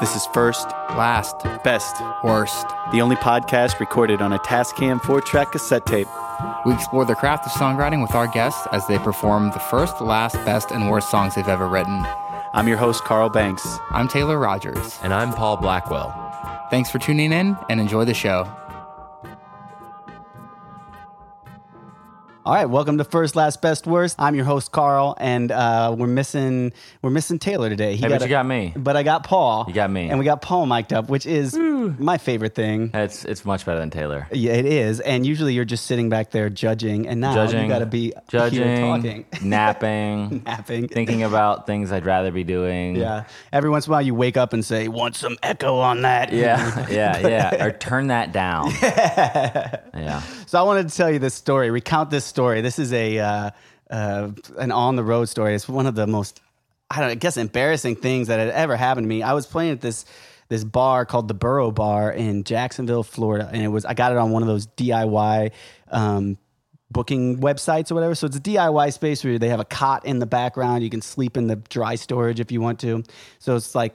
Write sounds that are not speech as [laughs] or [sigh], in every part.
This is First, Last, Best, worst. the only podcast recorded on a Tascam 4 track cassette tape. We explore the craft of songwriting with our guests as they perform the first, last, best, and worst songs they've ever written. I'm your host, Carl Banks. I'm Taylor Rogers. And I'm Paul Blackwell. Thanks for tuning in and enjoy the show. All right, welcome to First, Last, Best, Worst. I'm your host, Carl, and uh, we're missing we're missing Taylor today. He Hey, but a- you got me. But I got Paul. You got me. And we got Paul mic'd up, which is my favorite thing. It's it's much better than Taylor. Yeah, it is. And usually you're just sitting back there judging, and now Judging, you got to be here judging, talking, [laughs] napping, napping, thinking about things I'd rather be doing. Yeah. Every once in a while, you wake up and say, "Want some echo on that?" yeah, [laughs] yeah, yeah. Or turn that down. [laughs] Yeah. So I wanted to tell you this story, recount this story. This is a uh, uh, an on the road story. It's one of the most, I don't, I guess, embarrassing things that had ever happened to me. I was playing at this this bar called the Burro Bar in Jacksonville, Florida, and it was I got it on one of those DIY. Um, booking websites or whatever. So it's a DIY space where they have a cot in the background. You can sleep in the dry storage if you want to. So it's like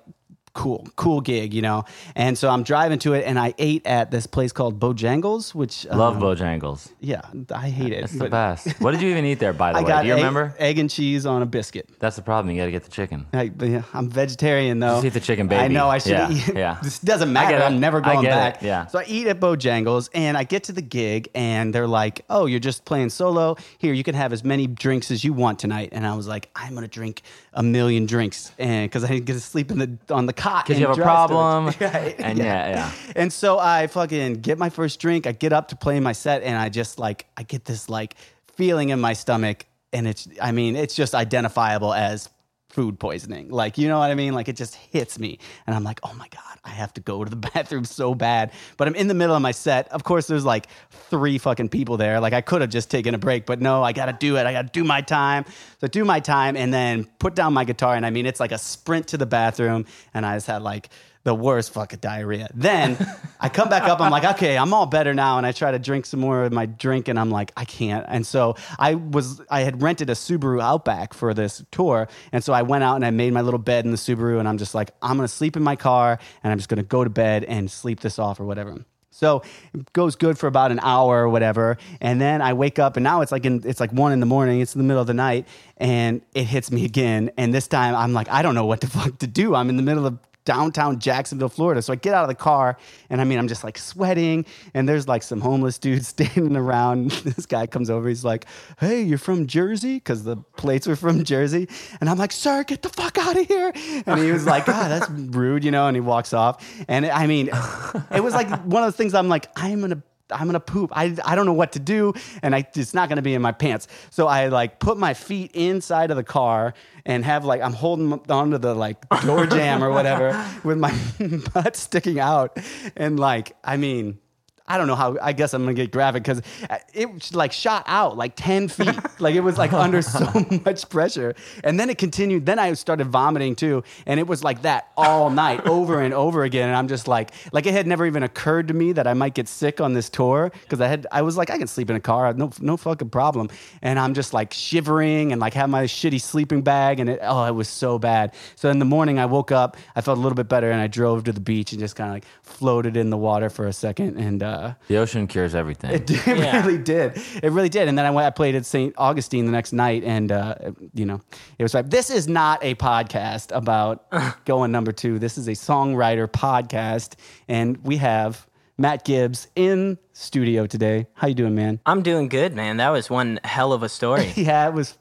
cool, cool gig, you know. And so I'm driving to it, and I ate at this place called Bojangles, which I Love um, Bojangles. yeah, I hate it. It's the best. What did you even eat there, by the [laughs] I way? Do you egg, remember? egg and cheese on a biscuit. That's the problem. You got to get the chicken. I, I'm vegetarian though. Just eat the chicken, baby. I know I should Yeah, eat. yeah. This doesn't matter. I'm never going get it, back. yeah. So I eat at Bojangles and I get to the gig and they're like, "Oh, you're just playing solo. Here, you can have as many drinks as you want tonight." And I was like, "I'm gonna drink a million drinks," and because I didn't get to sleep in the on the cot Because you have a problem. [laughs] Right. And yeah, yeah. [laughs] And so I fucking get my first drink. I get up to play my set, and I just like I get this like feeling in my stomach, and it's I mean it's just identifiable as food poisoning. Like you know what I mean? Like it just hits me, and I'm like, oh my god, I have to go to the [laughs] bathroom so bad. But I'm in the middle of my set. Of course, there's like three fucking people there. Like I could have just taken a break, but no, I got to do it. I got to do my time. So do my time, and then put down my guitar, and I mean it's like a sprint to the bathroom, and I just had like the worst fucking diarrhea. Then I come back up. I'm like, okay, I'm all better now, and I try to drink some more of my drink, and I'm like, I can't. And so I was, I had rented a Subaru Outback for this tour, and so I went out and I made my little bed in the Subaru, and I'm just like, I'm gonna sleep in my car, and I'm just gonna go to bed and sleep this off or whatever. So it goes good for about an hour or whatever, and then I wake up, and now it's like in, it's like one in the morning. It's in the middle of the night, and it hits me again. And this time I'm like, I don't know what the fuck to do. I'm in the middle of downtown Jacksonville, Florida. So I get out of the car and I mean, I'm just like sweating and there's like some homeless dudes [laughs] standing around. [laughs] This guy comes over. He's like, Hey, you're from Jersey? Cause the plates were from Jersey. And I'm like, Sir, get the fuck out of here. And he was like, God, [laughs] that's rude, you know? And he walks off. And I mean, it was like one of those things I'm like, I'm going to I'm gonna poop. I, I don't know what to do, and I, it's not gonna be in my pants. So I like put my feet inside of the car and have like I'm holding onto the like door jam or whatever [laughs] with my [laughs] butt sticking out, and like I mean. I don't know how. I guess I'm gonna get graphic because it like shot out like ten feet. like it was like under [laughs] so much pressure, and then it continued. Then I started vomiting too, and it was like that all night, over and over again. And I'm just like, like it had never even occurred to me that I might get sick on this tour because I had. I was like, I can sleep in a car, no, no fucking problem. And I'm just like shivering and like have my shitty sleeping bag, and it, oh, it was so bad. So in the morning, I woke up, I felt a little bit better, and I drove to the beach and just kind of like floated in the water for a second, and. uh The ocean cures everything. it [laughs] really did. It really did. And then I went. I played at St. Augustine the next night, and uh, you know, it was like this is not a podcast about [laughs] going number two. This is a songwriter podcast, and we have Matt Gibbs in studio today. How you doing, man? I'm doing good, man. That was one hell of a story. [laughs] Yeah, it was.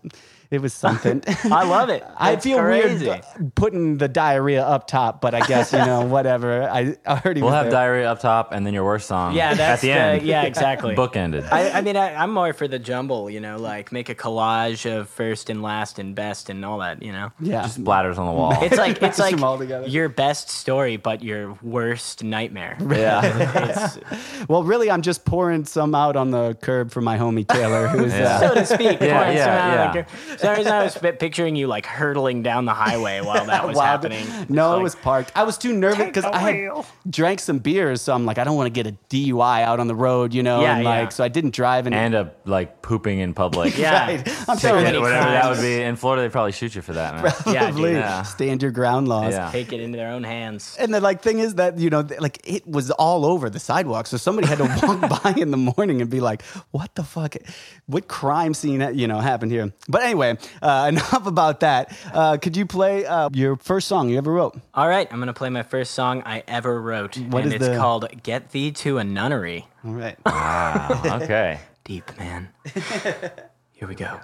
It was something. [laughs] I love it. I feel crazy. weird putting the diarrhea up top, but I guess you know [laughs] whatever. I already We'll was have there. diarrhea up top, and then your worst song. Yeah, that's at the end. yeah, exactly. [laughs] Bookended. I, I mean, I, I'm more for the jumble, you know, like make a collage of first and last and best and all that, you know. Yeah, Just bladders on the wall. It's like it's like all your best story, but your worst nightmare. yeah. It's, Well, really, I'm just pouring some out on the curb for my homie Taylor, who's Yeah. uh, so to speak. Yeah, yeah, yeah. Like a- some I was picturing you like hurtling down the highway while that [laughs] was Wild- happening. [laughs] No, Like, it was parked. I was too nervous because I had wheel. drank some beers, so I'm like, I don't want to get a DUI out on the road, you know. Yeah, and like, yeah. so I didn't drive. And, And a like pooping in public. [laughs] Yeah. Right. I'm So telling many Whatever that would be. In Florida, they'd probably shoot you for that, man. Yeah, probably Yeah. stand your ground laws. Yeah. Take it into their own hands. And the like thing is that you know, like it was all over the sidewalk, so somebody had to walk by in the morning and be like, "What the fuck? What crime scene you know happened here?" But anyway, uh, [laughs] enough about that. Uh, could you play uh, your first song you ever wrote? All right, I'm gonna play my first song I ever wrote, What and is it's the- called "Get Thee to a Nunnery." All right. Wow. [laughs] Okay. Deep man. [laughs] Here we go.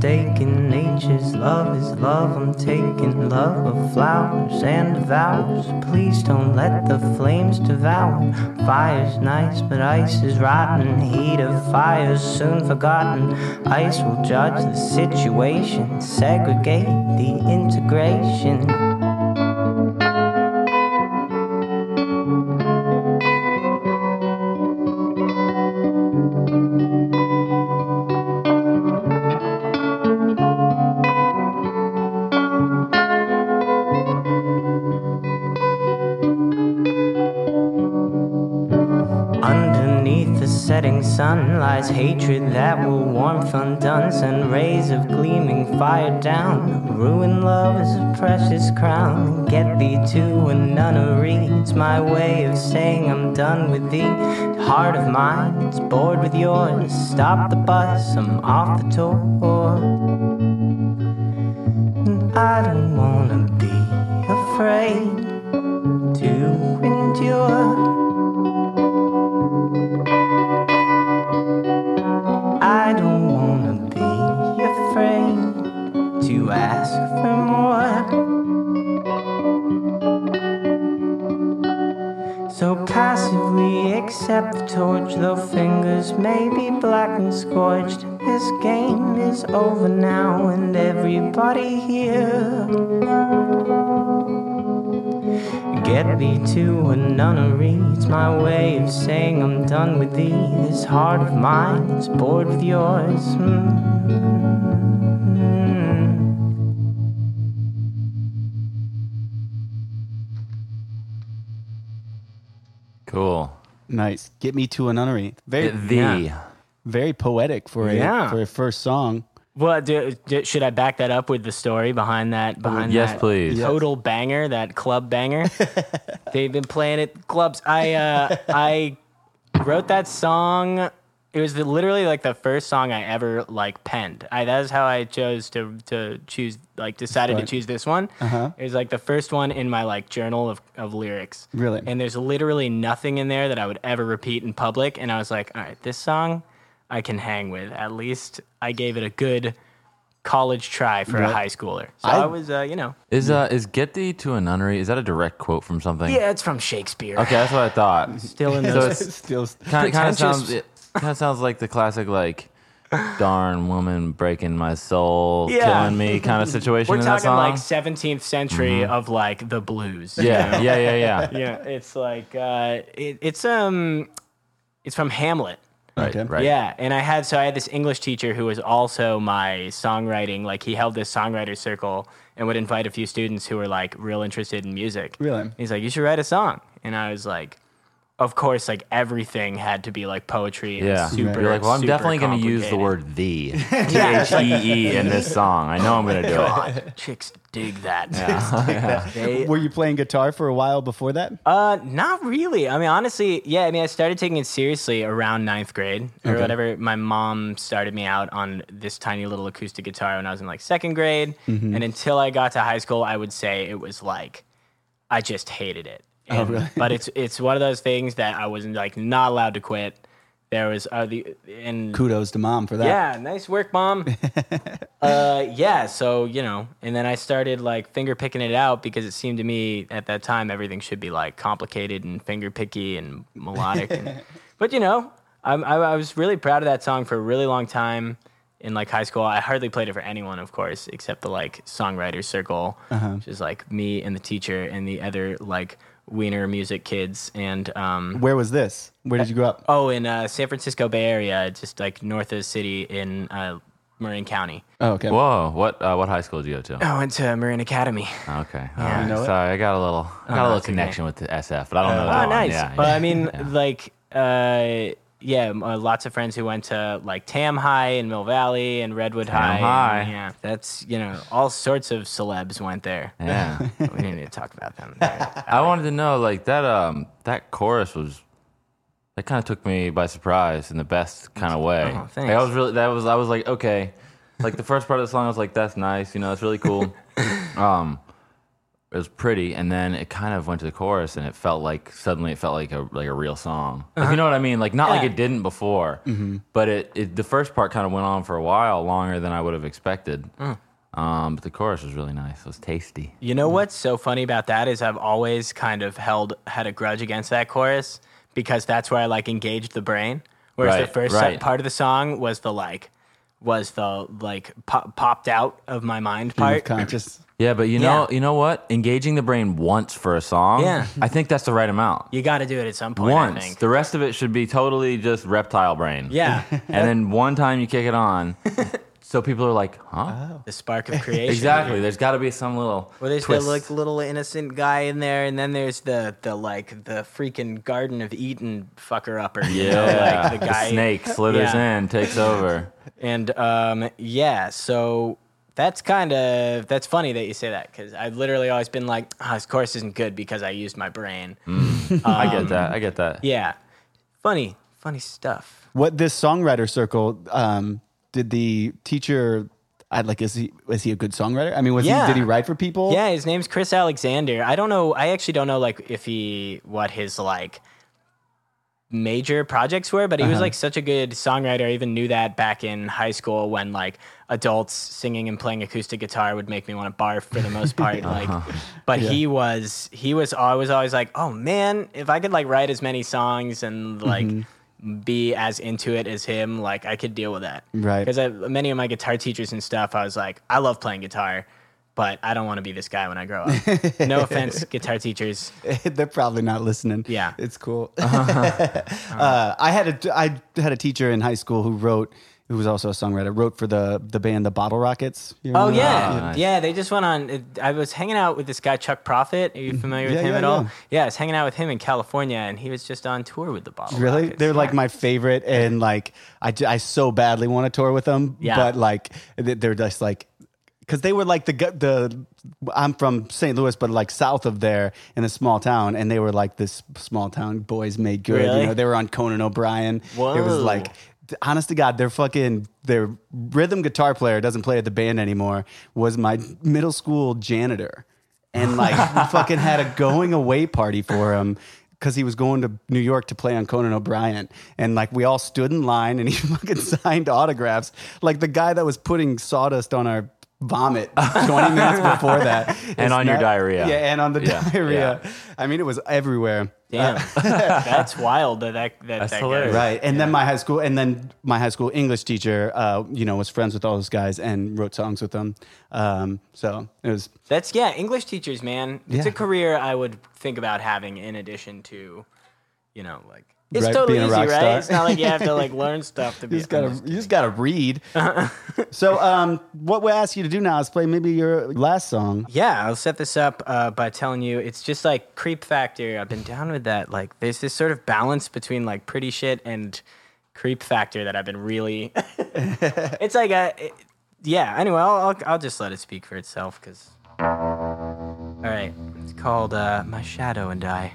Mistaken. Nature's love is love. I'm taking love of flowers and hours. Please don't let the flames devour. Fire's nice, but ice is rotten. Heat of fire's soon forgotten. Ice will judge the situation, segregate the integration. Sun lies hatred that will warmth undone. Send rays of gleaming fire down. Ruin love is a precious crown. Get thee to a nunnery. It's my way of saying I'm done with thee. Heart of mine, it's bored with yours. Stop the bus, I'm off the tour. And I don't wanna be afraid to endure. The torch, though fingers may be black and scorched. This game is over now, and everybody here. Get thee to a nunnery. It's my way of saying I'm done with thee. This heart of mine is bored with yours. Mm. Cool. Nice. Get me to a nunnery. Very, The. Yeah. very poetic for a Yeah. for a first song. Well, do, do- should I back that up with the story behind that? Behind Yes, that please. Yes. Total banger, that club banger. [laughs] They've been playing it clubs. I uh, I wrote that song. It was the, literally like the first song I ever like penned. I that is how I chose to to choose like decided Start. to choose this one. Uh-huh. It was like the first one in my like journal of, of lyrics. Really? And there's literally nothing in there that I would ever repeat in public. And I was like, all right, this song I can hang with. At least I gave it a good college try for Right. a high schooler. So I- I, was, uh, you know, Is uh is get thee to a nunnery? Is that a direct quote from something? yeah, it's from Shakespeare. Okay, that's what I thought. Still in So it's [laughs] Still, kind of sounds it kind of sounds like the classic like darn woman breaking my soul, Yeah. killing me kind of situation We're in that talking like 17th century of like the blues. you yeah, know? yeah, yeah, yeah. [laughs] yeah. It's like uh, it, it's um, it's from Hamlet. Right, Okay. right. Yeah, and I had so I had this English teacher who was also my songwriting. Like he held this songwriter circle and would invite a few students who were like real interested in music. Really? He's like, you should write a song, and I was like, of course, like everything had to be like poetry. And Yeah, super, you're like, well, I'm definitely going to use the word "the" [laughs] T H E E in this song. I know I'm going to do it. God, chicks dig that. [laughs] They- were you playing guitar for a while before that? Uh, not really. I mean, honestly, yeah. I mean, I started taking it seriously around ninth grade or Okay. whatever. My mom started me out on this tiny little acoustic guitar when I was in like second grade, Mm-hmm. and until I got to high school, I would say it was like I just hated it. Oh, really? But it's it's one of those things that I was like not allowed to quit. There was uh, the and Kudos to mom for that. yeah, nice work, mom. [laughs] uh, yeah, so you know, and then I started like finger picking it out because it seemed to me at that time everything should be like complicated and finger picky and melodic. And, [laughs] but you know, I'm, I, I was really proud of that song for a really long time, in like high school. I hardly played it for anyone, of course, except the like songwriter circle, which is like me and the teacher and the other like wiener music kids. And um, Where was this? Where did you grow up? oh, in uh, San Francisco Bay Area, just like north of the city in uh, Marin County. Oh, okay. Whoa, what uh, what high school did you go to? I went to Marin Academy. Okay, Yeah. All right. You know it? sorry, I got a little I got a little that's okay. connection with the SF, but I don't know that Oh, one. nice. Yeah, but yeah, I mean, yeah. like, uh, yeah, uh, lots of friends who went to like Tam High in Mill Valley and Redwood High. and, High. yeah, that's you know all sorts of celebs went there. yeah. [laughs] we didn't need to talk about them. [laughs] I wanted to know like that um that chorus was that kind of took me by surprise in the best kind of way. Oh, Like. I was really that was I was like okay, like the first part of the song I was like that's nice, you know, it's really cool. [laughs] um, it was pretty, and then it kind of went to the chorus, and it felt like suddenly it felt like a like a real song. Like, you know what I mean? Like not like Uh-huh. It didn't before, but it, it the first part kind of went on for a while longer than I would have expected. Mm. Um, but the chorus was really nice. It was tasty. You know what's so funny about that is I've always kind of held had a grudge against that chorus because that's where I like engaged the brain. Whereas the Right, first right. part of the song was the like was the like pop, popped out of my mind Stream of part. conscious. Yeah, but you know, Yeah. you know what? Engaging the brain once for a song, Yeah. I think that's the right amount. You got to do it at some point. I Once. think. The rest of it should be totally just reptile brain. Yeah, And [laughs] then one time you kick it on, so people are like, huh? the spark of creation. Exactly. There's got to be some little. Well, there's twist. the like little innocent guy in there, and then there's the the like the freaking Garden of Eden fucker upper. you know, yeah, like the guy snake slithers Yeah. in, takes over. [laughs] And um, yeah, so that's kind of that's funny that you say that because I've literally always been like, oh, this course isn't good because I used my brain. [laughs] I get that. I get that. Yeah, funny, funny stuff. What this songwriter circle? Um, did the teacher? I'd like. Is he? Was he a good songwriter? I mean, was Yeah. he? Did he write for people? Yeah, his name's Chris Alexander. I don't know. I actually don't know like if he what his like major projects were, but he was uh-huh. like such a good songwriter. I even knew that back in high school when like adults singing and playing acoustic guitar would make me want to barf for the most part. [laughs] Uh-huh. Like, but he was he was I was always like, oh man, if I could like write as many songs and like. Mm-hmm. Be as into it as him, like I could deal with that, Right. Because many of my guitar teachers and stuff, I was like, I love playing guitar, but I don't want to be this guy when I grow up. [laughs] no offense, guitar teachers. [laughs] They're probably not listening. Yeah. it's cool. [laughs] uh, I had a I had a teacher in high school who wrote, who was also a songwriter, wrote for the the band the Bottle Rockets. You Oh remember that? yeah, nice. yeah. They just went on. I was hanging out with this guy Chuck Prophet. Are you familiar with Mm-hmm. Yeah, him yeah, at all? yeah. Yeah, I was hanging out with him in California, and he was just on tour with the Bottle rockets. Really? Rockets. They're like my favorite, and like I, I so badly want to tour with them. Yeah. But like they're just like, because they were like the the I'm from St. Louis, but like south of there in a small town, and they were like this small town boys made good. Really? You know, they were on Conan O'Brien. It was like. Honest to God, their fucking their rhythm guitar player doesn't play at the band anymore. Was my middle school janitor, and like we [laughs] fucking had a going away party for him because he was going to New York to play on Conan O'Brien. And like we all stood in line and he [laughs] fucking signed autographs. Like the guy that was putting sawdust on our vomit 20 minutes before that. [laughs] And It's on your diarrhea. Yeah, and on the Yeah, diarrhea. I mean, it was everywhere. Damn, [laughs] that's wild. That that, that That's that hilarious. Guy. Right. And then my high school, and then my high school English teacher, uh, you know, was friends with all those guys and wrote songs with them. Um, so it was, That's yeah. English teachers, man. It's a career I would think about having in addition to, you know, like it's Right, totally easy, right? star. It's not like you have to like [laughs] learn stuff to be. you just gotta, you just gotta read. [laughs] so, um, what we ask you to do now is play maybe your last song. Yeah, I'll set this up uh, by telling you it's just like creep factor. I've been down with that. Like, there's this sort of balance between like pretty shit and creep factor that I've been really. [laughs] it's like a, it- yeah. Anyway, I'll, I'll I'll just let it speak for itself because. All right, it's called uh, "My Shadow and I."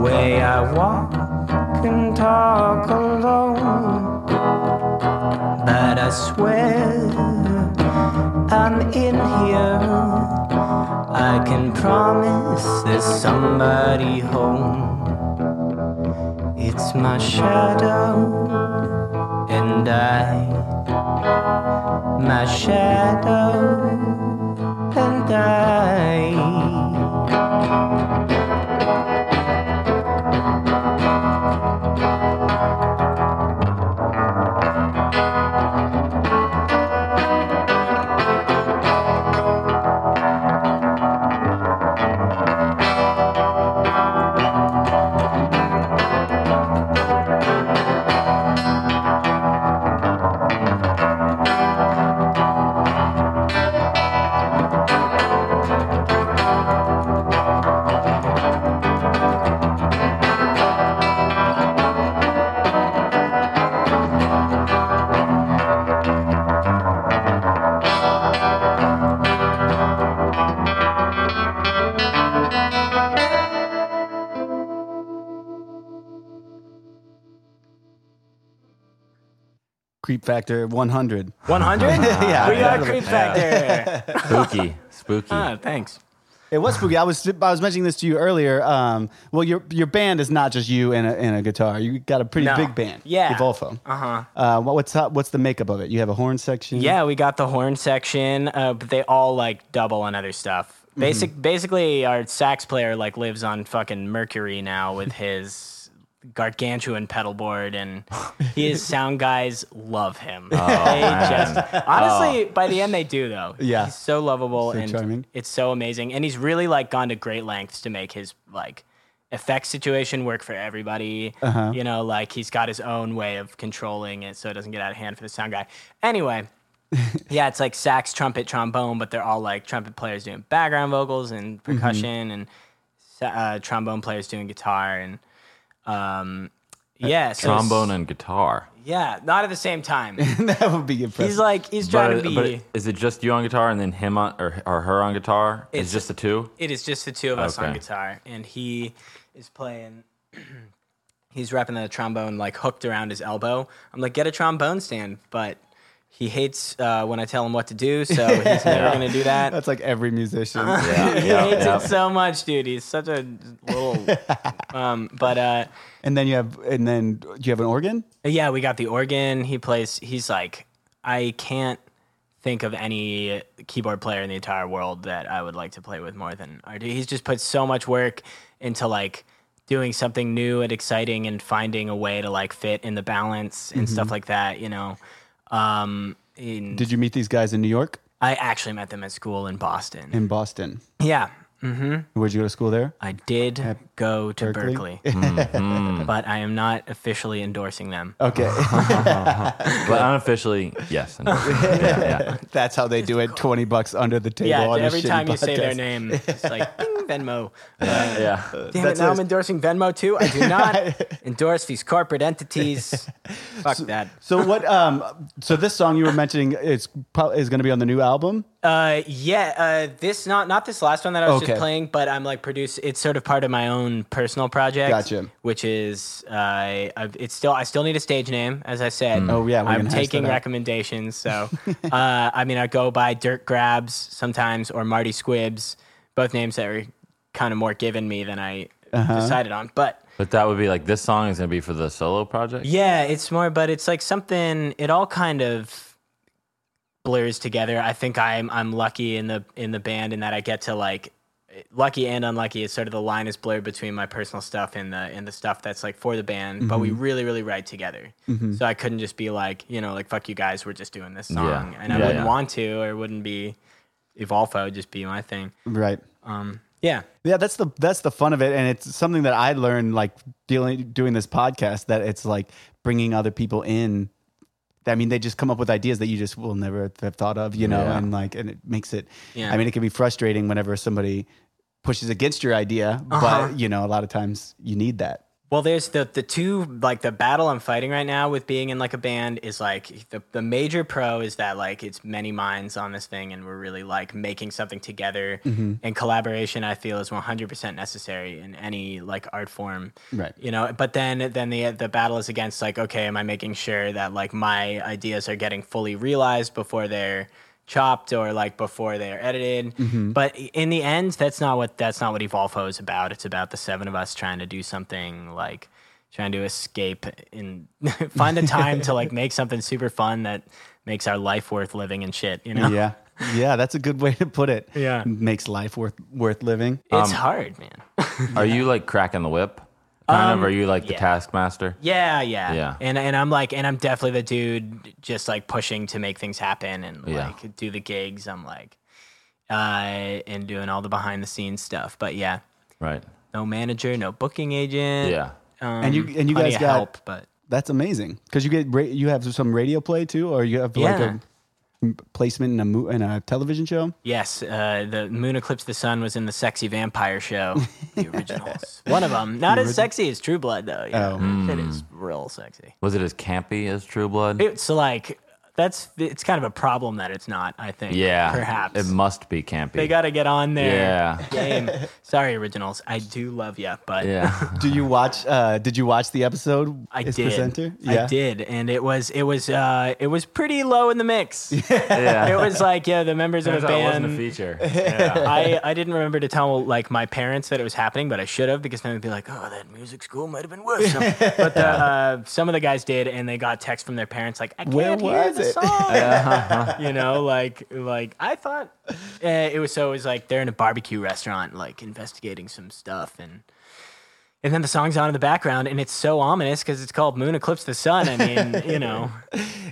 way I walk and talk alone. But I swear I'm in here. I can promise there's somebody home. It's my shadow and I. My shadow Creep factor 100. 100? [laughs] Yeah, we are definitely. Creep Factor. [laughs] Spooky, spooky. Ah, thanks. It was spooky. I was I was mentioning this to you earlier. Um, well, your your band is not just you and a, and a guitar. You got a pretty No. big band. Yeah. Evolfo. Uh-huh. Uh what, What's up, what's the makeup of it? You have a horn section. Yeah, we got the horn section, uh, but they all like double on other stuff. Mm-hmm. Basic, basically, our sax player like lives on fucking Mercury now with his gargantuan pedal board, and [laughs] his sound guys love him. Oh, they just honestly, by the end, they do though. Yeah. he's so lovable So and charming. it's so amazing, and he's really like gone to great lengths to make his like effects situation work for everybody. Uh-huh. You know, like he's got his own way of controlling it so it doesn't get out of hand for the sound guy. Anyway, [laughs] yeah, it's like sax, trumpet, trombone, but they're all like trumpet players doing background vocals and Mm-hmm. percussion, and uh, trombone players doing guitar, and um, yeah, so Trombone and guitar. yeah, not at the same time. [laughs] that would be impressive. He's like he's trying But, to be. but is it just you on guitar and then him on or, or her on guitar? It's, It's- just the two. It is just the two of us on guitar, and he is playing. [clears throat] he's repping the trombone like hooked around his elbow. I'm like, get a trombone stand, but he hates uh, when I tell him what to do, so [laughs] he's never gonna do that. That's like every musician. [laughs] Yeah, he yeah, hates yeah. it so much, dude. He's such a little. [laughs] um, but uh, and then you have and then do you have an organ? yeah, we got the organ. He plays. He's like, I can't think of any keyboard player in the entire world that I would like to play with more than RD. He's just put so much work into like doing something new and exciting and finding a way to like fit in the balance and stuff like that. You know. Um, in, Did you meet these guys in New York? I actually met them at school in Boston. In Boston. yeah. Mm-hmm. Where'd you go to school there? I did go to Berklee? Berklee, [laughs] mm-hmm. [laughs] but I am not officially endorsing them. Okay. [laughs] But unofficially, yes. yeah, yeah. That's how they do it. 20 bucks under the table. Yeah, on a every shitty time you say their podcast. name, it's like ding, Venmo. Uh, yeah. Damn it, That's now what I'm endorsing Venmo too. I do not endorse these corporate entities. Fuck that. So what? Um. So this song you were mentioning is pro- is going to be on the new album. Uh, yeah. Uh, this not not this last one that I was Okay. just playing, but I'm like produce. It's sort of part of my own personal project. Gotcha. Which is uh, I- it's still I still need a stage name, as I said. Oh, yeah, we're I'm taking recommendations. So, [laughs] uh, I mean, I go by Dirt Grabs sometimes or Marty Squibs, both names that are kind of more given me than I Uh-huh. decided on, but. But that would be like this song is gonna be for the solo project. Yeah, it's more, but it's like something. It all kind of blurs together. I think I'm I'm lucky in the in the band in that I get to like lucky and unlucky. It's sort of the line is blurred between my personal stuff and the and the stuff that's like for the band. But we really really write together. So I couldn't just be like you know like fuck you guys, we're just doing this song, Yeah. and I Yeah, wouldn't yeah. want to or wouldn't be. Evolfo would just be my thing. Right. Um, yeah. Yeah, that's the that's the fun of it, and it's something that I learned like dealing doing this podcast. That it's like bringing other people in. I mean, they just come up with ideas that you just will never have thought of, you know, Yeah. and like, and it makes it. Yeah. I mean, it can be frustrating whenever somebody pushes against your idea, Uh-huh. but you know, a lot of times you need that. Well, there's the the two like the battle I'm fighting right now with being in like a band is like the the major pro is that like it's many minds on this thing and we're really like making something together mm-hmm. and collaboration I feel is 100% necessary in any like art form. Right. You know, but then then the the battle is against like okay, am I making sure that like my ideas are getting fully realized before they're chopped or like before they're edited. Mm-hmm. But in the end, that's not what that's not what Evolfo is about. It's about the seven of us trying to do something like trying to escape and [laughs] find the time to like make something super fun that makes our life worth living and shit. You know, Yeah, yeah, that's a good way to put it. Yeah. makes life worth worth living. it's um, hard, man. Are [laughs] you like cracking the whip? Kind of. Are you like the yeah. taskmaster? Yeah, yeah, Yeah. And and I'm like, and I'm definitely the dude just like pushing to make things happen and Yeah. like do the gigs. I'm like, uh, and doing all the behind the scenes stuff. But yeah, Right. no manager, no booking agent. Yeah. Um, And you- and you guys got- help, but That's amazing because you get ra- you have some radio play too, or you have like Yeah. a placement in a mo- in a television show. yes, uh, the Moon Eclipse the Sun was in the Sexy Vampire Show, the originals. [laughs] One of them, not as sexy as True Blood though. You know? Oh. It is real sexy. Was it as campy as True Blood? It's like that's it's kind of a problem that it's not. I think. yeah. perhaps It must be campy. They got to get on there. Yeah. Game. Sorry, originals. I do love you, but yeah. [laughs] Do you watch? Uh, did you watch the episode? I did. Presenter? I did, and it was it was uh, it was pretty low in the mix. [laughs] yeah. It was like yeah, the members of a band. out wasn't a feature. Yeah. [laughs] I, I didn't remember to tell like my parents that it was happening, but I should have because then they'd be like, "Oh, that music school might have been worse." but the, uh, some of the guys did, and they got text from their parents like, "I can't Where hear was the [laughs] it?" song." [laughs] you know, like like I thought uh, it was so it was like they're in a barbecue restaurant, like investigating some stuff, and and then the song's on in the background, and it's so ominous because it's called "Moon Eclipse the Sun." I mean, [laughs] you know,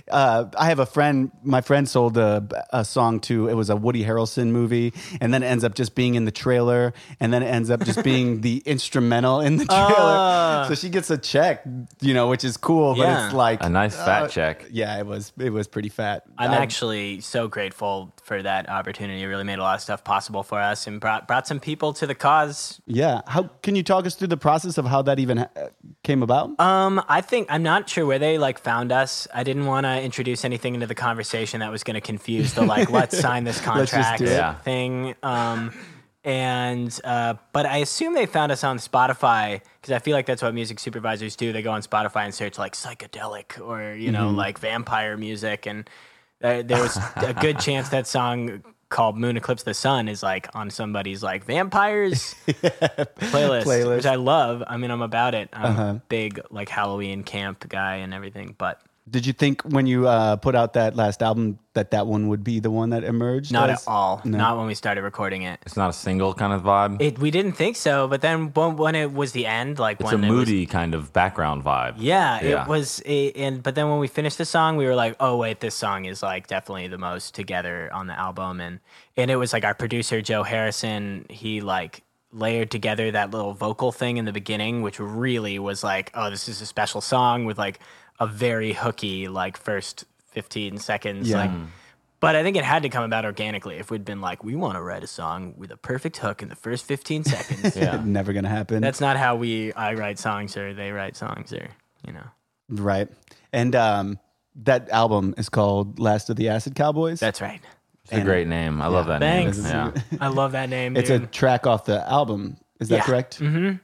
Uh, I have a friend. My friend sold a, a song to. It was a Woody Harrelson movie, and then it ends up just being in the trailer, and then it ends up just being the [laughs] instrumental in the trailer. Ah. so she gets a check, you know, which is cool. But Yeah. it's like A nice fat uh, check. Yeah, it was. It was pretty fat. I'm I- actually so grateful for that opportunity. It really made a lot of stuff possible for us and brought brought some people to the cause. Yeah. How can you talk us through the process of how that even came about? Um, I think I'm not sure where they like found us. I didn't want to introduce anything into the conversation that was going to confuse the like let's [laughs] sign this contract do it. Yeah. thing. Um, and uh, but I assume they found us on Spotify because I feel like that's what music supervisors do. They go on Spotify and search like psychedelic or you know like vampire music, and uh, there was a good chance that song called Moon Eclipse the Sun is like on somebody's like vampires [laughs] playlist, Playlist. which I love. I mean, I'm about it. I'm a big like Halloween camp guy and everything, but Did you think when you uh, put out that last album that that one would be the one that emerged? not as- at all. No. Not when we started recording it. It's not a single kind of vibe. It we didn't think so, but then when, when it was the end, like it's a when it was- moody kind of background vibe. Yeah, Yeah. it was. A, and but then when we finished the song, we were like, "Oh wait, this song is like definitely the most together on the album." And and it was like our producer Joe Harrison. He like layered together that little vocal thing in the beginning, which really was like, "Oh, this is a special song with like a very hooky like first fifteen seconds." Yeah. Like, but I think it had to come about organically. If we'd been like, "We want to write a song with a perfect hook in the first fifteen [laughs] seconds," Yeah. Never gonna happen. that's not how we I write songs or they write songs or you know. right. And um, that album is called "Last of the Acid Cowboys." That's right. It's a great name. I love that Thanks. name. Yeah. [laughs] I love that name. it's a track off the album. Is that Yeah. correct? Mm-hmm.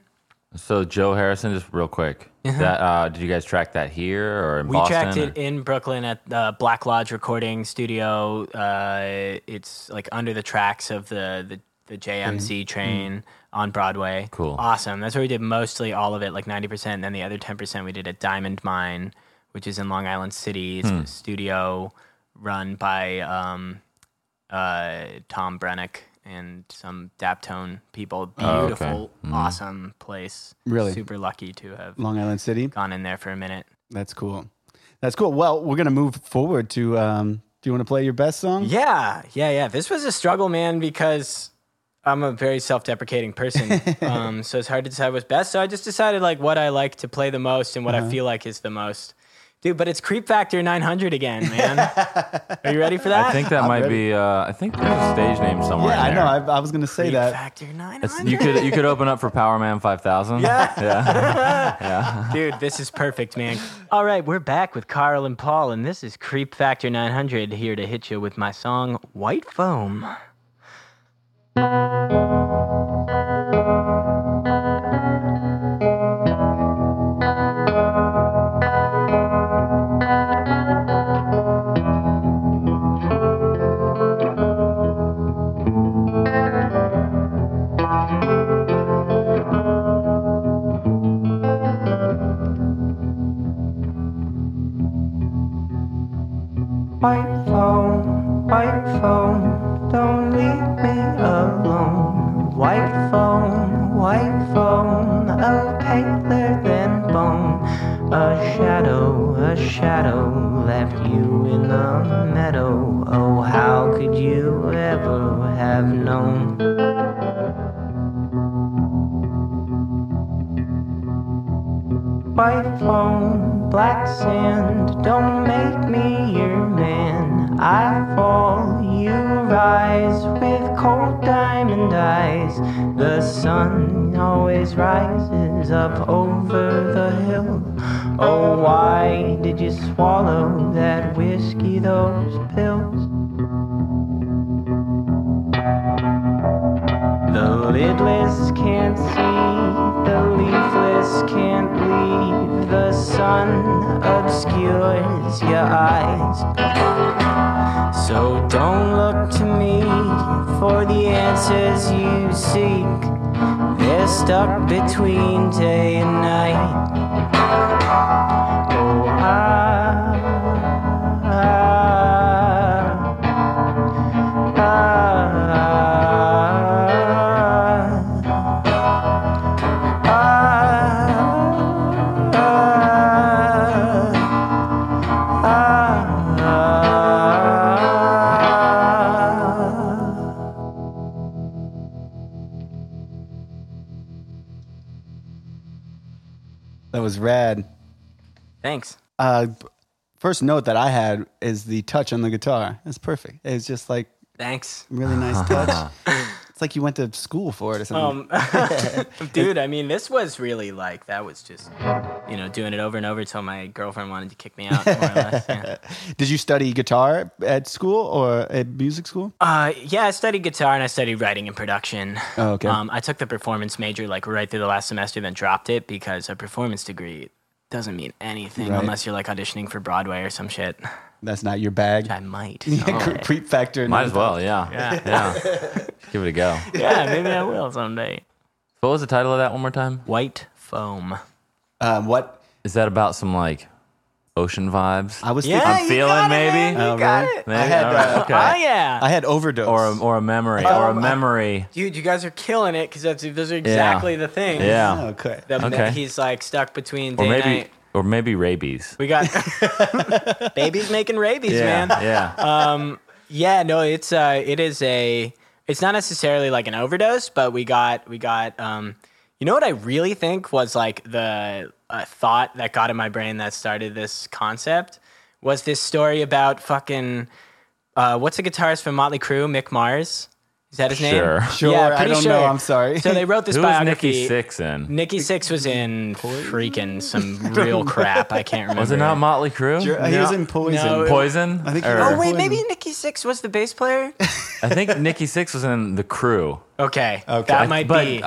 So Joe Harrison, just real quick. That uh, did you guys track that here or in we Boston? tracked or- it in Brooklyn at the Black Lodge Recording Studio. Uh, it's like under the tracks of the the, the JMZ train on Broadway. Cool. awesome. That's where we did mostly all of it, like ninety percent. And then the other ten percent we did at Diamond Mine, which is in Long Island City. It's a studio run by um, uh, Tom Brenneck and some Daptone people. Oh, okay. Beautiful, awesome place. Really? super lucky to have Long Island City. gone in there for a minute. That's cool. That's cool. Well, we're gonna move forward to. Um, do you want to play your best song? Yeah, yeah, yeah. This was a struggle, man, because I'm a very self-deprecating person. [laughs] um, so it's hard to decide what's best. So I just decided like what I like to play the most and what Uh-huh. I feel like is the most. Dude, but it's Creep Factor 900 again, man. Are you ready for [laughs] that? I think that I'm might ready. be. Uh, I think there's a stage name somewhere. Yeah, I in know. there. I, I was gonna say Creep that. Factor 900. It's, you could you could open up for Powerman 5000. Yeah. [laughs] [laughs] Yeah. Dude, this is perfect, man. All right, we're back with Carl and Paul, and this is Creep Factor 900 here to hit you with my song White Foam. Sand, don't Stuck between day and night. Was rad. Thanks. Uh, first note that I had is the touch on the guitar. It's perfect. It's just like Thanks. really nice [laughs] touch. [laughs] it's like you went to school for it or something. Um, [laughs] dude, I mean, this was really like that was just, you know, doing it over and over until my girlfriend wanted to kick me out, more or less. Yeah. [laughs] Did you study guitar at school or at music school? Uh, yeah, I studied guitar and I studied writing and production. Oh, okay. Um, I took the performance major like right through the last semester, then dropped it because a performance degree doesn't mean anything Right. unless you're like auditioning for Broadway or some shit. That's not your bag. I might. [laughs] Yeah, someday. cre- creep factor. Might as well. Yeah. Yeah. Give it a go. [laughs] yeah, maybe I will someday. What was the title of that one more time? White foam. Um, what Is that about some like ocean vibes? I was Yeah, thinking. I'm you feeling got it, maybe. man. You Oh, got really? it. Maybe? I had, All right, uh, okay. Oh yeah. I had overdose. or a, or a memory or a Um, I- memory. Dude, you guys are killing it because those are exactly the things. Yeah. Oh, okay. The, Okay. He's like stuck between Or day and maybe night. Or maybe rabies. We got [laughs] babies making rabies, Yeah. man. Yeah. Um, yeah, no, it's uh, it is a. It's not necessarily like an overdose, but we got we got. Um, you know what I really think was like the uh, thought that got in my brain that started this concept was this story about fucking. Uh, what's the guitarist from Motley Crue? Mick Mars. Is that his Sure. name? Sure, Yeah, I pretty don't sure. know. I'm sorry. So they wrote this Who was biography. Nikki Sixx in? Nikki Sixx was in freaking some real crap. I can't remember. Was it not Motley Crue? Sure, He was in Poison. No, Poison? I think he Or- was Oh wait, Poison. maybe Nikki Sixx was the bass player. I think Nikki Sixx was in the crew. Okay, Okay. that might But, be.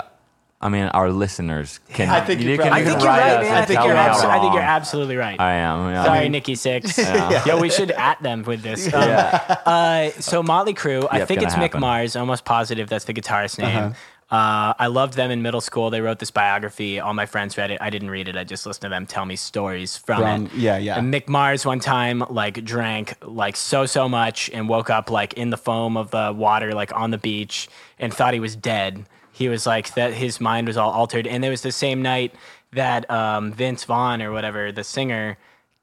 I mean, our listeners can. I think you you're can, you I think you're right, man. I think you're. Abso- I think you're absolutely right. I am. yeah. Sorry, Nikki Sixx. [laughs] Yo, we should at them with this. [laughs] Um, Yeah. uh, so Motley Crue, I Yep, think it's Mick. Mars. Almost positive that's the guitarist name. Uh, I loved them in middle school. They wrote this biography. All my friends read it. I didn't read it. I just listened to them tell me stories from, From- it. yeah, yeah. And Mick Mars one time like drank like so so much and woke up like in the foam of the water like on the beach and thought he was dead. He was like that. His mind was all altered. And it was the same night that um, Vince Vaughn or whatever the singer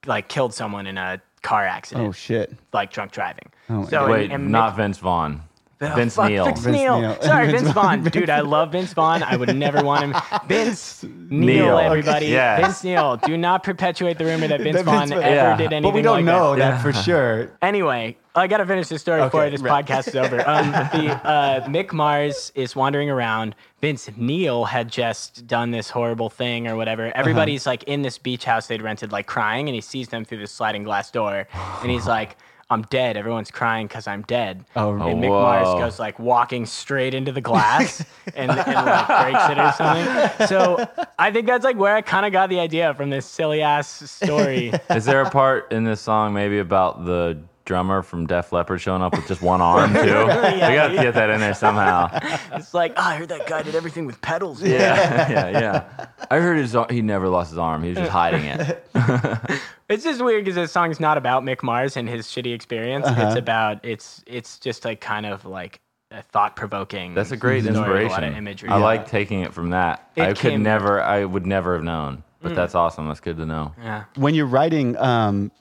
like killed someone in a car accident Oh shit. like drunk driving. my so Wait, and, and not Mick- Vince Vaughn. Oh, Vince fuck, Neil. Vince Vince Neil. Neil. [laughs] Sorry, Vince Vince Vaughn. Vaughn. Dude, I love Vince Vaughn. I would never want him. [laughs] Vince Neil, Neil. everybody. Yes. Vince Neil. Do not perpetuate the rumor that Vince That Vaughn ever yeah. did anything But we don't like know that. that, for [laughs] sure. Anyway, I got to finish the story before this right. podcast is over. Um, the uh, Mick Mars is wandering around. Vince Neil had just done this horrible thing or whatever. Uh-huh. Everybody's like in this beach house they'd rented, like crying, and he sees them through this sliding glass door, and he's like. I'm dead. Everyone's crying because I'm dead. Oh, and Mick whoa. Mars goes like walking straight into the glass [laughs] and, and like breaks it or something. So I think that's like where I kind of got the idea from this silly ass story. Is there a part in this song maybe about the drummer from Def Leppard showing up with just one [laughs] arm too? we got to get that in there somehow. it's like, oh, I heard that guy did everything with pedals. man." Yeah, yeah, yeah. I heard his he never lost his arm. He was just hiding it. [laughs] It's just weird because this song's not about Mick Mars and his shitty experience. Uh-huh. It's about it's it's just like kind of like a thought provoking. That's a great inspiration. A lot of imagery. I like taking it from that. It I could came- Mm. never. I would never have known. But that's awesome. That's good to know. Yeah. When you're writing, um,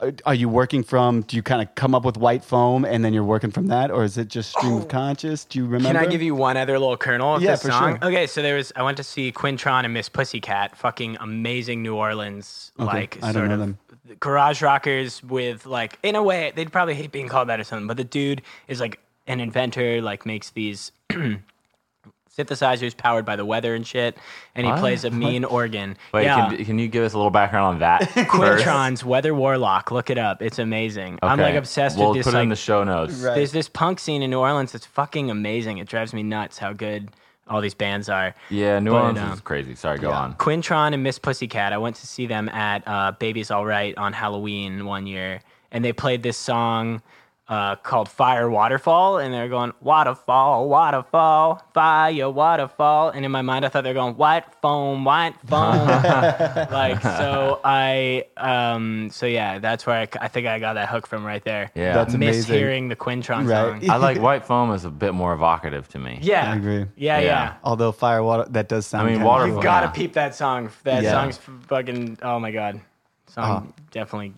are- are you working from? Do you kind of come up with white foam and then you're working from that, or is it just stream of oh. conscious? Do you remember? Oh. Can I give you one other little kernel of Yeah, this song? sure. Okay, so there was I went to see Quintron and Miss Pussycat, fucking amazing New Orleans, like I don't sort know of them. garage rockers with like in a way they'd probably hate being called that or something, but the dude is like an inventor, like makes these [clears throat] synthesizers powered by the weather and shit, and he What? plays a mean organ. Wait, yeah. can, can you give us a little background on that? [laughs] Quintron's Weather Warlock. Look it up. It's amazing. I'm like obsessed we'll with this. put it in the show notes. Right. there's this punk scene in New Orleans that's fucking amazing. It drives me nuts how good all these bands are. Yeah, New But, Orleans um, is crazy. Sorry, go on. Quintron and Miss Pussycat. I went to see them at uh, Baby's All Right on Halloween one year, and they played this song uh, called Fire Waterfall, and they're going waterfall, waterfall, fire waterfall, and in my mind I thought they're going white foam, white foam, [laughs] like so. I um so yeah, that's where I, I think I got that hook from right there. Yeah. That's amazing. mishearing the Quintron Right. song. I like white foam is a bit more evocative to me. Yeah, I agree. Yeah, yeah. Yeah. Although fire water, that does sound. I mean, kinda water- You've got to Yeah. peep that song. That Yeah. song's fucking. Oh my god, song definitely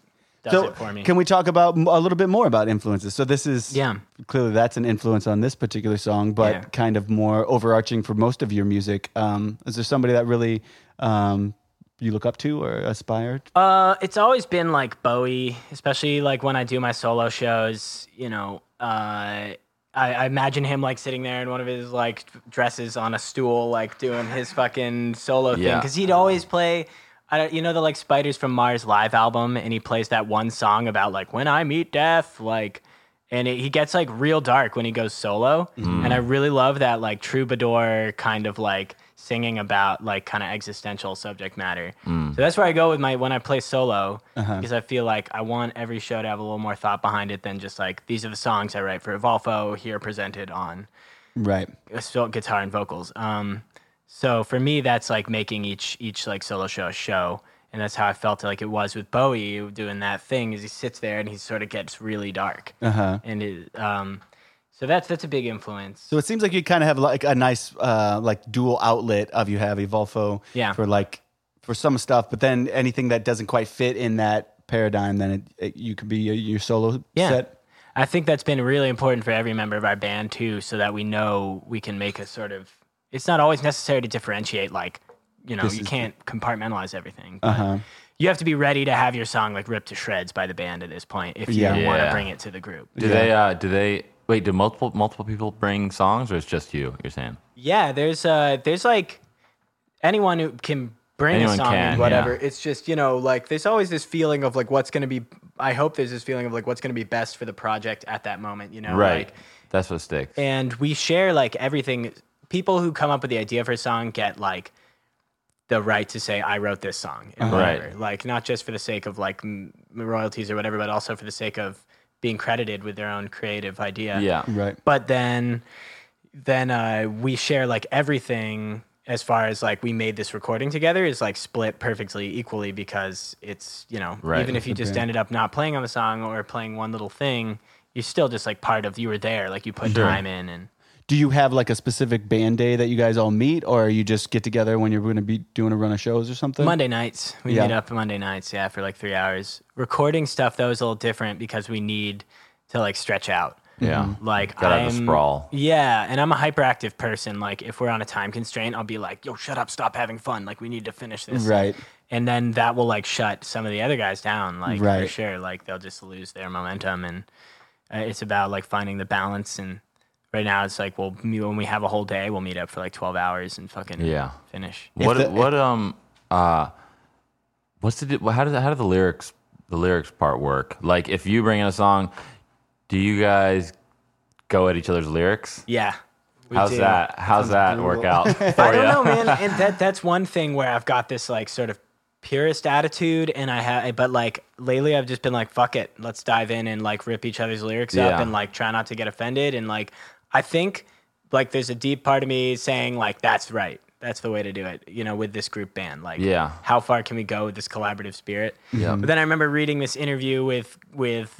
does So, it for me. can we talk about a little bit more about influences? So this is Yeah. clearly that's an influence on this particular song, but Yeah. kind of more overarching for most of your music. Um, is there somebody that really um, you look up to or aspire? to? Uh, it's always been like Bowie, especially like when I do my solo shows. You know, uh, I, I imagine him like sitting there in one of his like dresses on a stool, like doing his fucking solo thing. Because he'd always play. I you know the like Spiders from Mars live album, and he plays that one song about like when I meet death, like, and it, he gets like real dark when he goes solo, mm-hmm. and I really love that like troubadour kind of like singing about like kind of existential subject matter. Mm. So that's where I go with my when I play solo uh-huh. because I feel like I want every show to have a little more thought behind it than just like these are the songs I write for Evolfo here presented on Right. guitar and vocals. Um, so for me, that's like making each each like solo show a show, and that's how I felt like it was with Bowie doing that thing. Is he sits there and he sort of gets really dark, Uh-huh. and it, um, so that's that's a big influence. So it seems like you kind of have like a nice uh, like dual outlet of you have Evolfo Yeah. for like for some stuff, but then anything that doesn't quite fit in that paradigm, then it, it, you could be your, your solo Yeah. set. I think that's been really important for every member of our band too, so that we know we can make a sort of. It's not always necessary to differentiate, like you know, This you can't compartmentalize everything. but Uh-huh. You have to be ready to have your song like ripped to shreds by the band at this point if you Yeah. want to bring it to the group. Do they? Uh, do they? Wait, do multiple multiple people bring songs, or it's just you? You're saying? Yeah, there's uh there's like anyone who can bring Anyone a song can, whatever. yeah. It's just, you know, like there's always this feeling of like what's gonna be I hope there's this feeling of like what's gonna be best for the project at that moment, you know. right. Like, That's what sticks. and we share like everything people who come up with the idea for a song get like the right to say I wrote this song and Uh-huh. whatever. Right. Like not just for the sake of like m- royalties or whatever, but also for the sake of being credited with their own creative idea. yeah. Right. But then then uh, we share like everything as far as like we made this recording together is like split perfectly equally because it's you know Right. even if you just ended up not playing on the song or playing one little thing you're still just like part of you were there like you put Sure. time in and Do you have like a specific band day that you guys all meet, or you just get together when you're going to be doing a run of shows or something? Monday nights. We Yeah. meet up Monday nights, yeah, for like three hours. Recording stuff though is a little different because we need to like stretch out. Yeah. Like Gotta have the I'm- sprawl. Yeah, and I'm a hyperactive person. Like if we're on a time constraint, I'll be like, "Yo, shut up, stop having fun. Like we need to finish this." Right. And then that will like shut some of the other guys down. Like right. for sure. Like they'll just lose their momentum, and uh, it's about like finding the balance. And right now, it's like, well, me- when we have a whole day, we'll meet up for like 12 hours and fucking Yeah. finish. What the- what um uh what's the how does how do the lyrics the lyrics part work? Like if you bring in a song, do you guys go at each other's lyrics? Yeah. we How's do. that? How's that work out for I don't you? know, man. [laughs] And that that's one thing where I've got this like sort of purist attitude, and I have, but like lately I've just been like, fuck it, let's dive in and like rip each other's lyrics up and like try not to get offended. And like I think like there's a deep part of me saying like that's right. That's the way to do it, you know, with this group band. Like, Yeah. how far can we go with this collaborative spirit? Yeah. But then I remember reading this interview with with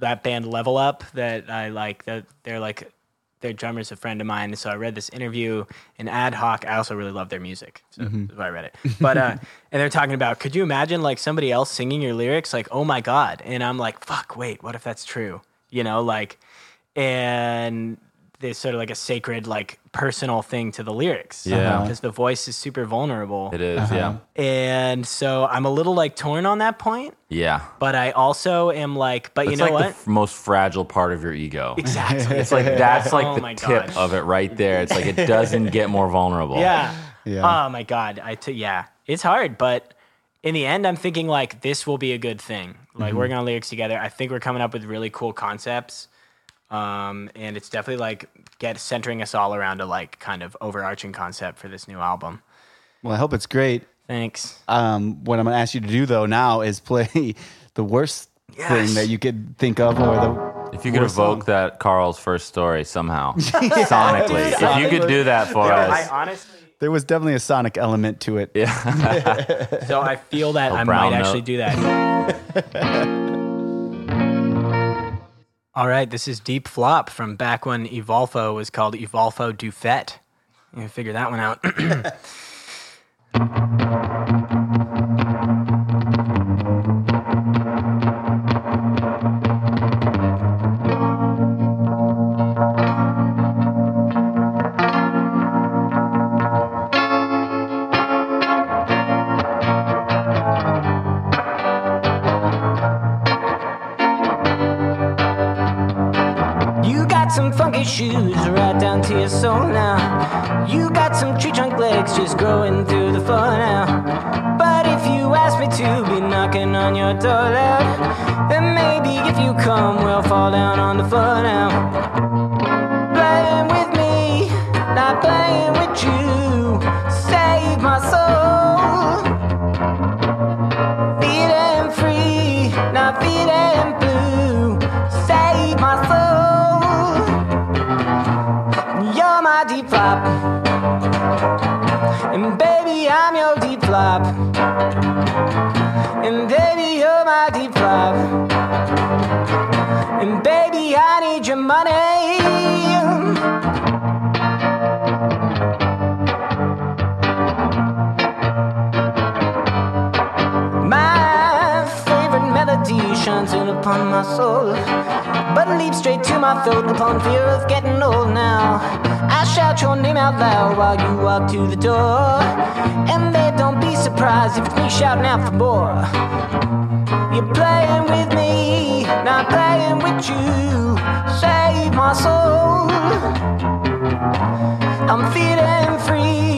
that band Level Up that I like. That they're like their drummer's a friend of mine. And so I read this interview in Ad Hoc. I also really love their music, so that's why I read it. But uh, [laughs] and they're talking about, could you imagine like somebody else singing your lyrics? Like, oh my god! And I'm like, fuck, wait, what if that's true? You know, like, and there's sort of like a sacred, like personal thing to the lyrics. Yeah. because the voice is super vulnerable. It is, yeah. And so I'm a little like torn on that point, Yeah. but I also am like, but you know like what? the f- most fragile part of your ego. exactly. It's like that's like [laughs] Oh the tip gosh. of it right there. It's like it doesn't [laughs] get more vulnerable. Yeah. Yeah. Oh my god. I t- yeah. It's hard, but in the end, I'm thinking like this will be a good thing. Like Mm-hmm. working on lyrics together. I think we're coming up with really cool concepts. Um, and it's definitely like get centering us all around a like kind of overarching concept for this new album. Well, I hope it's great. Thanks. Um, what I'm going to ask you to do though now is play [laughs] the worst Yes. thing that you could think of, or the If you could evoke song. that Carl's first story somehow, [laughs] sonically, if you could do that for I us, honestly there was definitely a sonic element to it. yeah. [laughs] so I feel that I might note. actually do that. All right, this is Deep Flop from back when Evolfo was called Evolfo Dufet. You figure that one out. [clears throat] shoes right down to your soul now. You got some tree trunk legs just growing through the floor now. But if you ask me to be knocking on your door loud, then maybe if you come, we'll fall down on the floor now. Playing with me, not playing with you. Save my soul. Feeling free, not feeling blue. Deep melody upon my soul, but leaps straight to my throat upon fear of getting old now. I shout your name out loud while you walk to the door, and then don't be surprised if it's me shouting out for more. You're playing with me, not playing with you. Save my soul. I'm feeling free,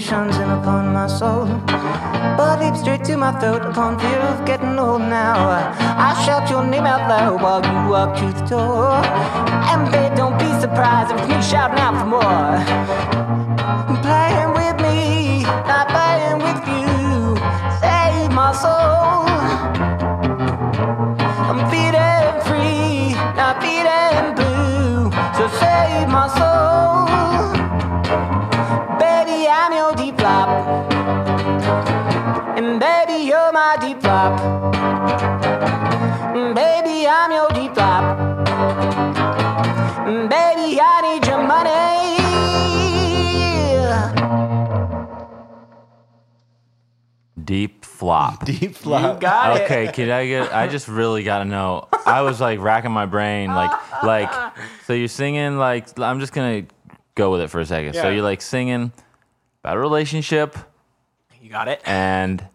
shines in upon my soul. But leap straight to my throat upon fear of getting old now. I shout your name out loud while you walk through the door. And babe, don't be surprised if me shouting out for more. Playing with me, not playing with you. Save my soul. I'm feeling free, not feeling blue. Deep flop. [laughs] Deep flop. You got it. Okay, can I get? I just really got to know. I was like racking my brain, like, like. So you're singing like I'm just gonna go with it for a second. So Yeah. you're like singing about a relationship You got it. and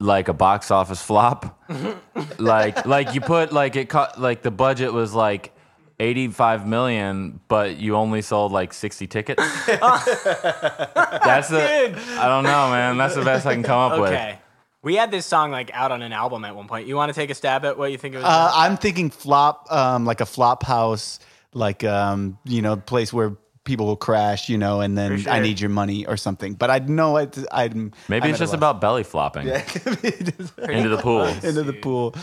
like a box office flop. [laughs] like, like you put like it co- like the budget was like. 85 million, but you only sold like 60 tickets. [laughs] That's the I don't know, man. That's the best I can come up with. Okay. We had this song like out on an album at one point. You want to take a stab at what you think it was? Uh, I'm thinking flop, um, like a flop house, like um, you know, place where people will crash, you know, and then For I need your money or something. But I know it. I'm Maybe it's just about belly flopping yeah, into the pool. into the pool.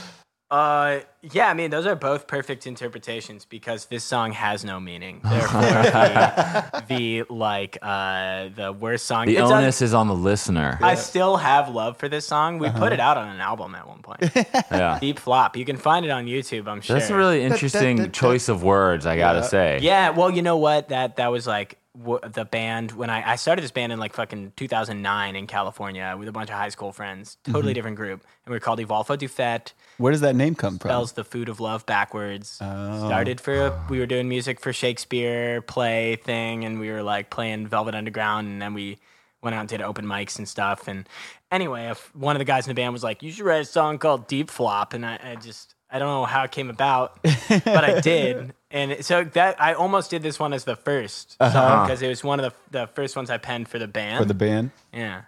Uh, yeah, I mean, those are both perfect interpretations because this song has no meaning. [laughs] Therefore, the, the like uh the worst song. The It's un- onus is on the listener. I still have love for this song. We Uh-huh. put it out on an album at one point. [laughs] yeah. Deep flop. You can find it on YouTube. I'm sure. That's a really interesting choice of words, I gotta say. Yeah, well, you know what? That that was like w- the band when I, I started this band in like fucking 2009 in California with a bunch of high school friends. Totally mm-hmm. different group, and we were called Evolfo Dufet. Where does that name come from? Spells the food of love backwards. Oh. Started for we were doing music for Shakespeare play thing, and we were like playing Velvet Underground, and then we went out and did open mics and stuff. And anyway, if one of the guys in the band was like, "You should write a song called Deep Flop," and I, I just I don't know how it came about, but I did. [laughs] And so that I almost did this one as the 1st song because it was one of the the first ones I penned for the band. for the band. yeah.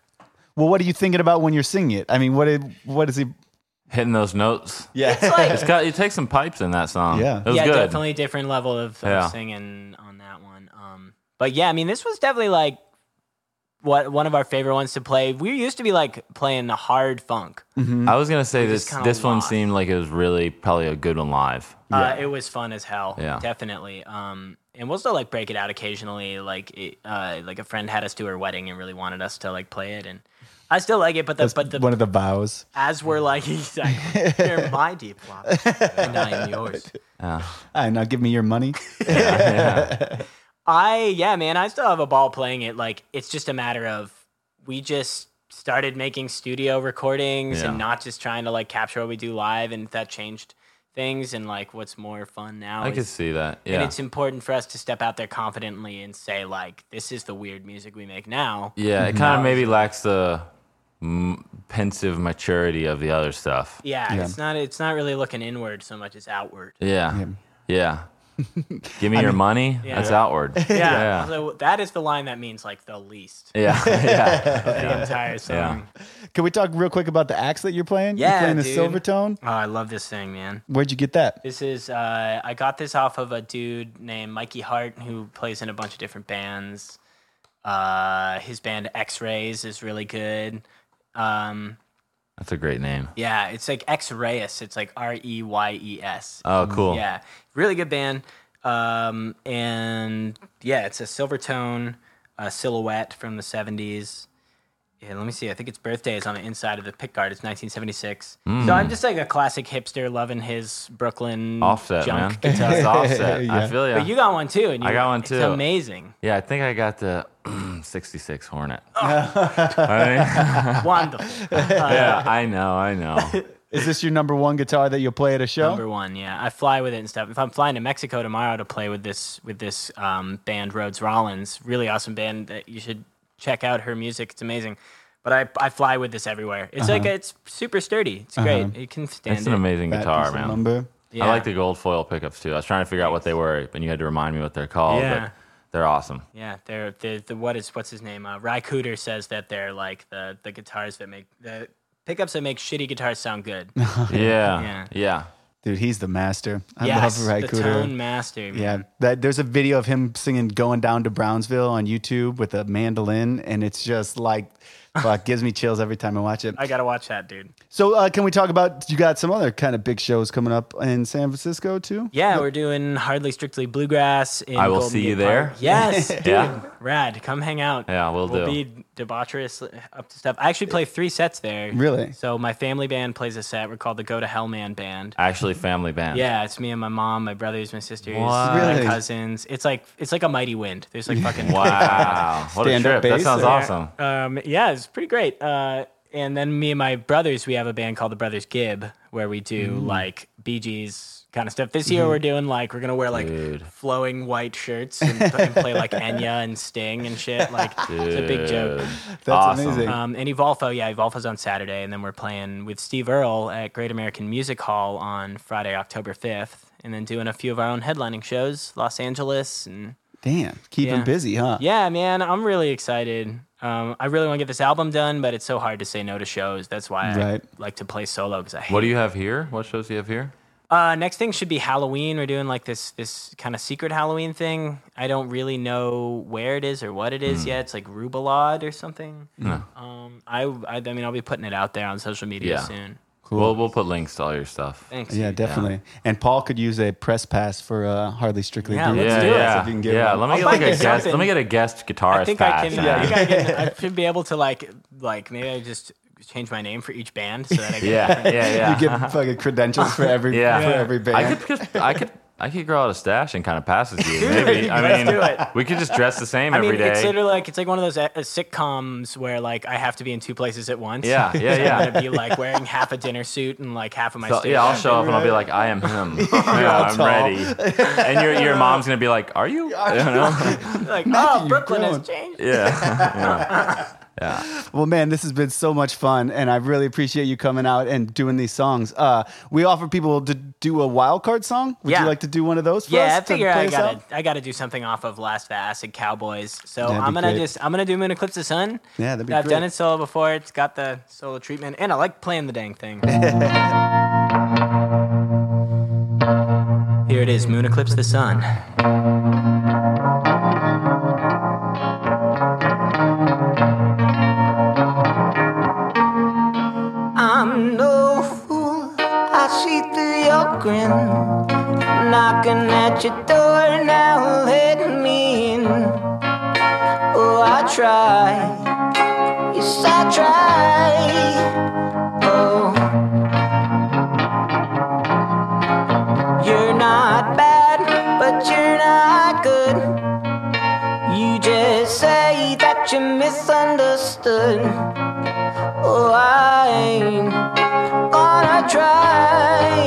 Well, what are you thinking about when you're singing it? I mean, what did, what is he? Hitting those notes. Yeah, It's like It's got you take some pipes in that song. Yeah. It was yeah, good. definitely different level of, of Yeah. singing on that one. Um, but yeah, I mean, this was definitely like what one of our favorite ones to play. We used to be like playing the hard funk. I was gonna say just this kinda this one lost. seemed like it was really probably a good one live. Uh, it was fun as hell. Yeah. definitely. Um, and we'll still like break it out occasionally. Like, it, uh, like a friend had us to her wedding and really wanted us to like play it, and I still like it. But the but the one of the vows. as we're like [laughs] exactly, you're [laughs] my deep flop, and I am yours. All right, now give me your money. [laughs] I yeah, man, I still have a ball playing it. Like it's just a matter of we just started making studio recordings Yeah. and not just trying to like capture what we do live, and that changed things. And like, what's more fun now? I is- could see that. Yeah. And it's important for us to step out there confidently and say like, this is the weird music we make now. Yeah, it kind of maybe lacks the mm, pensive maturity of the other stuff. Yeah, it's not it's not really looking inward so much as outward. Yeah. Yeah. [laughs] Give me your money. Yeah. That's outward. [laughs] Yeah. Yeah. So that is the line that means like the least Yeah. [laughs] yeah. the entire song. Can we talk real quick about the axe that you're playing? Yeah, you're playing the dude. Silvertone. Oh, I love this thing, man. Where'd you get that? This is uh, I got this off of a dude named Mikey Hart who plays in a bunch of different bands. Uh, his band X Rays is really good. Um, That's a great name. yeah, it's like X Reyes. It's like R E Y E S. Oh, cool. Yeah, really good band. Um, and yeah, it's a Silvertone uh, silhouette from the '70s. Yeah, let me see. I think its birthday is on the inside of the pickguard. It's 1976. Hmm. So I'm just like a classic hipster, loving his Brooklyn Offset, junk man. [laughs] guitar. That's offset. Yeah. I feel ya. But you got one too, and you, I got one It's too. amazing, Yeah, I think I got the [clears throat] 66 Hornet. [laughs] I- [laughs] wonderful. yeah, I know, I know. Is this your number one guitar that you'll play at a show? Number one, yeah. I fly with it and stuff. If I'm flying to Mexico tomorrow to play with this with this um, band Rhodes Rollins, really awesome band that you should check out her music. It's amazing. But I, I fly with this everywhere. It's like it's super sturdy. It's great. It can stand It's an it. amazing That guitar, man. lumber. Yeah. I like the gold foil pickups too. I was trying to figure out what they were, and you had to remind me what they're called. Yeah. But They're awesome. Yeah, they're the the what is what's his name? Uh, Ry Cooder says that they're like the the guitars that make the pickups that make shitty guitars sound good. [laughs] Yeah. Yeah. Yeah. Dude, he's the master. I yes, love Ry the Cooder. tone master. Man. Yeah, that there's a video of him singing "Going Down to Brownsville" on YouTube with a mandolin, and it's just like, [laughs] fuck, gives me chills every time I watch it. I gotta watch that, dude. So, uh, can we talk about you got some other kind of big shows coming up in San Francisco too? Yeah, we're doing hardly strictly bluegrass. In I will Golden see Gate you there. Park. Yes, [laughs] dude, Yeah. rad. Come hang out. Yeah, we'll we'll do. be debaucherous up to stuff. I actually play three sets there. Really? So my family band plays a set. We're called the Go to Hell Man Band. Actually, family band. Yeah, it's me and my mom, my brothers, my sisters, What? my Really? cousins. It's like it's like a mighty wind. There's like [laughs] fucking Wow. What a Stand-up trip. That sounds or- awesome. Um, yeah, it's pretty great. Uh, and then me and my brothers, we have a band called the Brothers Gibb, where we do Mm. like Bee Gees kind of stuff. This year we're doing like we're gonna wear like. Dude. flowing white shirts and, and play like [laughs] Enya and Sting and shit. Like it's a big joke. That's Awesome. amazing. Um, and Evolfo, yeah, Evolfo's on Saturday, and then we're playing with Steve Earle at Great American Music Hall on Friday, October fifth, and then doing a few of our own headlining shows, Los Angeles and Damn, keep him Yeah. busy, huh? yeah, man, I'm really excited. Um, I really want to get this album done, but it's so hard to say no to shows. That's why Right. I like to play solo because I hate. What do you have here? What shows do you have here? Uh, next thing should be Halloween. We're doing like this this kind of secret Halloween thing. I don't really know where it is or what it is is yet. It's like Rubulad or something. Um, I, I I mean I'll be putting it out there on social media Yeah. soon. We'll, we'll put links to all your stuff. Thanks. Yeah, dude. definitely. And Paul could use a press pass for uh, Hardly Strictly Yeah, Blues. let's yeah, do yeah, If you can get yeah. one. Let me I'll get like a guest. something. Let me get a guest guitarist I think pass. I can. Yeah, I, think I, can [laughs] I should be able to like like maybe I just change my name for each band so that I can. yeah, yeah, yeah. You get fucking credentials for every [laughs] Yeah. for every band. I could just, I could, I could grow out a stash and kind of pass as you. [laughs] Maybe. I Let's mean, do it. we could just dress the same I every mean, day. it's literally like it's like one of those uh, sitcoms where like I have to be in two places at once. Yeah, yeah, [laughs] yeah. I'm gonna be like wearing half a dinner suit and like half of my. So, yeah, I'll show up and I'll be like, I am [laughs] him. yeah, I'm tall. ready. And your your mom's gonna be like, Are you? You know? like, Matthew, oh, Brooklyn has changed. Yeah. yeah. Well, man, this has been so much fun, and I really appreciate you coming out and doing these songs. Uh, we offer people to do a wild card song. Would Yeah. you like to do one of those Yeah? I figure I gotta out? I gotta do something off of Last the Acid Cowboys. So That'd I'm gonna great. just I'm gonna do Moon Eclipse the Sun. Yeah, that'd be I've great. done it solo before. It's got the solo treatment, and I like playing the dang thing. [laughs] Here it is, Moon Eclipse the Sun. Through. Knocking at your door now, let me in. Oh, I try. Yes, I try. Oh, you're not bad, but you're not good. You just say that you're misunderstood. Oh, I ain't gonna try